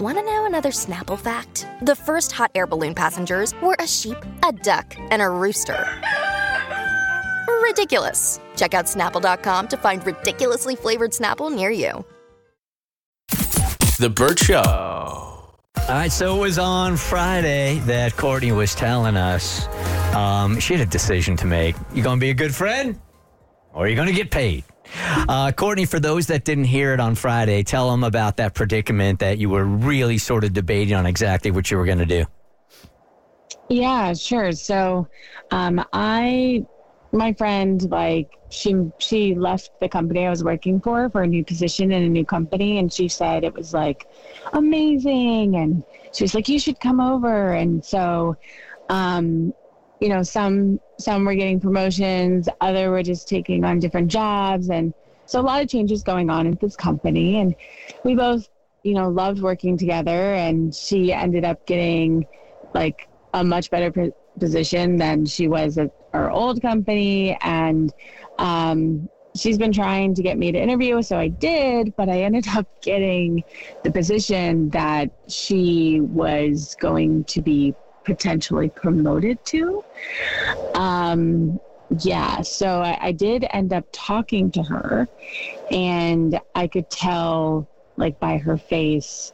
Want to know another Snapple fact? The first hot air balloon passengers were a sheep, a duck, and a rooster. Ridiculous. Check out snapple.com to find ridiculously flavored Snapple near you. The Burt Show. All right, so it was on Friday that Courtney was telling us um, she had a decision to make. You going to be a good friend or are you going to get paid? Uh, Courtney, for those that didn't hear it on Friday, tell them about that predicament that you were really sort of debating on exactly what you were going to do. Yeah, sure. So, um, I, my friend, like she, she left the company I was working for for a new position in a new company, and she said it was like amazing, and she was like, you should come over, and so, um, you know, some some were getting promotions, other were just taking on different jobs, and so a lot of changes going on at this company, and we both, you know, loved working together, and she ended up getting like a much better p- position than she was at our old company. And um, she's been trying to get me to interview so i did but i ended up getting the position that she was going to be potentially promoted to. Um, yeah so I, I did end up talking to her and i could tell like by her face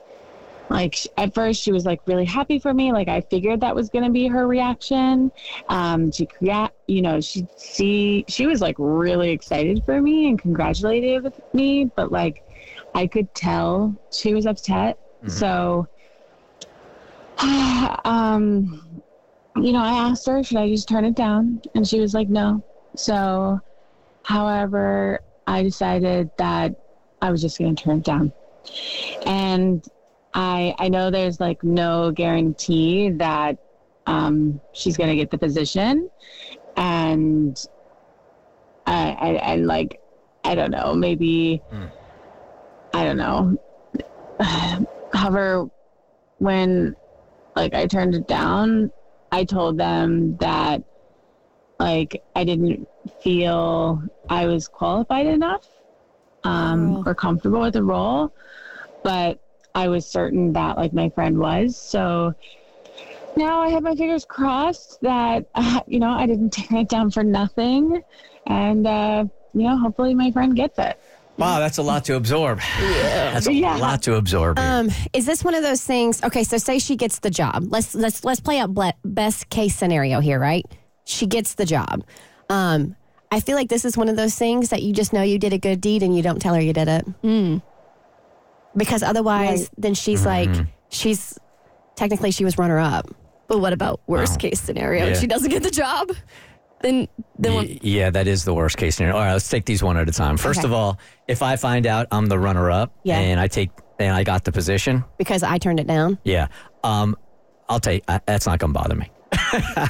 like at first she was like really happy for me like i figured that was going to be her reaction. Um she crea- you know she she she was like really excited for me and congratulated with me but like i could tell she was upset. So um you know i asked her should i just turn it down? And she was like no. So however i decided that i was just going to turn it down. And I I know there's like no guarantee that um, she's gonna get the position, and I, I and like I don't know maybe I don't know. However, when like I turned it down, I told them that like I didn't feel I was qualified enough um, or comfortable with the role, but I was certain that like my friend was. So now I have my fingers crossed that uh, you know I didn't turn it down for nothing, and uh, you know hopefully my friend gets it. Wow, that's a lot to absorb. Yeah. That's a Yeah. lot to absorb. here. Um, is this one of those things? Okay, so say she gets the job. Let's let's let's play out ble- best case scenario here, right? She gets the job. Um, I feel like this is one of those things that you just know you did a good deed and you don't tell her you did it. Because otherwise, Right. then she's Mm-hmm. like, she's technically she was runner up. But what about worst case scenario? Yeah. She doesn't get the job. Then then what- Y- yeah, that is the worst case scenario. All right, let's take these one at a time. First Okay. of all, if I find out I'm the runner up Yeah. and I take and I got the position, because I turned it down. yeah, um, I'll take I, that's not going to bother me. I,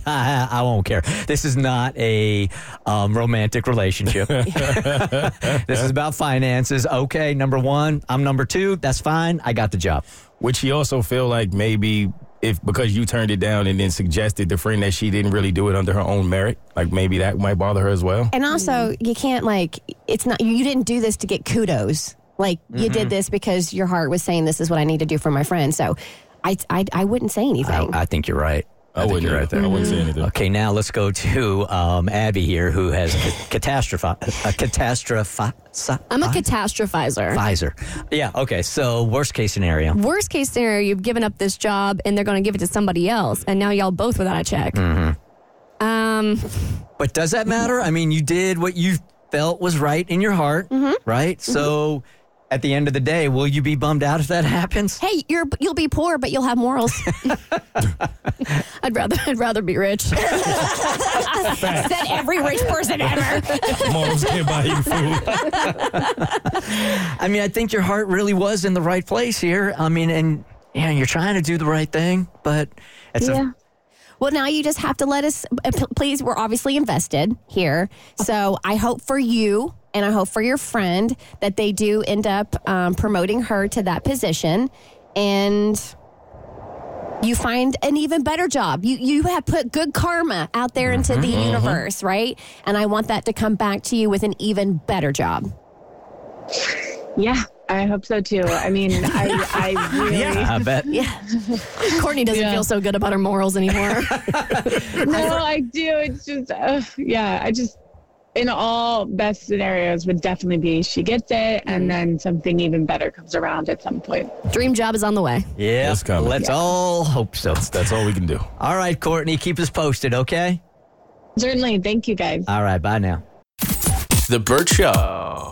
I, I won't care. This is not a um, romantic relationship. this is about finances. Okay, number one, I'm number two. That's fine. I got the job. Which she also feel like maybe if because you turned it down and then suggested the friend that she didn't really do it under her own merit, like maybe that might bother her as well? And also, you can't like it's not you didn't do this to get kudos. Like you Mm-hmm. did this because your heart was saying this is what I need to do for my friend. So I I, I wouldn't say I, anything. I think you're right. I, I wouldn't you're right there. I wouldn't say anything. Okay, now let's go to um, Abby here, who has a catastrophe. A catastrophe. I'm a catastrophizer. Pfizer. Yeah. Okay. So worst case scenario. Worst case scenario, you've given up this job and they're going to give it to somebody else, and now y'all both without a check. Mm-hmm. Um, But does that matter? I mean, you did what you felt was right in your heart, Mm-hmm. right? So at the end of the day, will you be bummed out if that happens? hey, you're you'll be poor, but you'll have morals. I'd rather I'd rather be rich. Said every rich person ever. Morals can't buy you food. I mean, I think your heart really was in the right place here. I mean, and yeah, you're trying to do the right thing, but it's Yeah. a Well, now you just have to let us, uh, please. We're obviously invested here. So I hope for you and I hope for your friend that they do end up um, promoting her to that position and you find an even better job. You, you have put good karma out there into the universe, right? And I want that to come back to you with an even better job. Yeah, I hope so too. I mean, I, I really. I bet. Yeah. Courtney doesn't Yeah. feel so good about her morals anymore. No, I do. It's just, uh, yeah, I just, in all best scenarios, would definitely be she gets it and then something even better comes around at some point. Dream job is on the way. Yeah, It's coming. let's all hope so. That's all we can do. All right, Courtney, keep us posted, okay? Certainly. Thank you guys. All right, bye now. The Burt Show.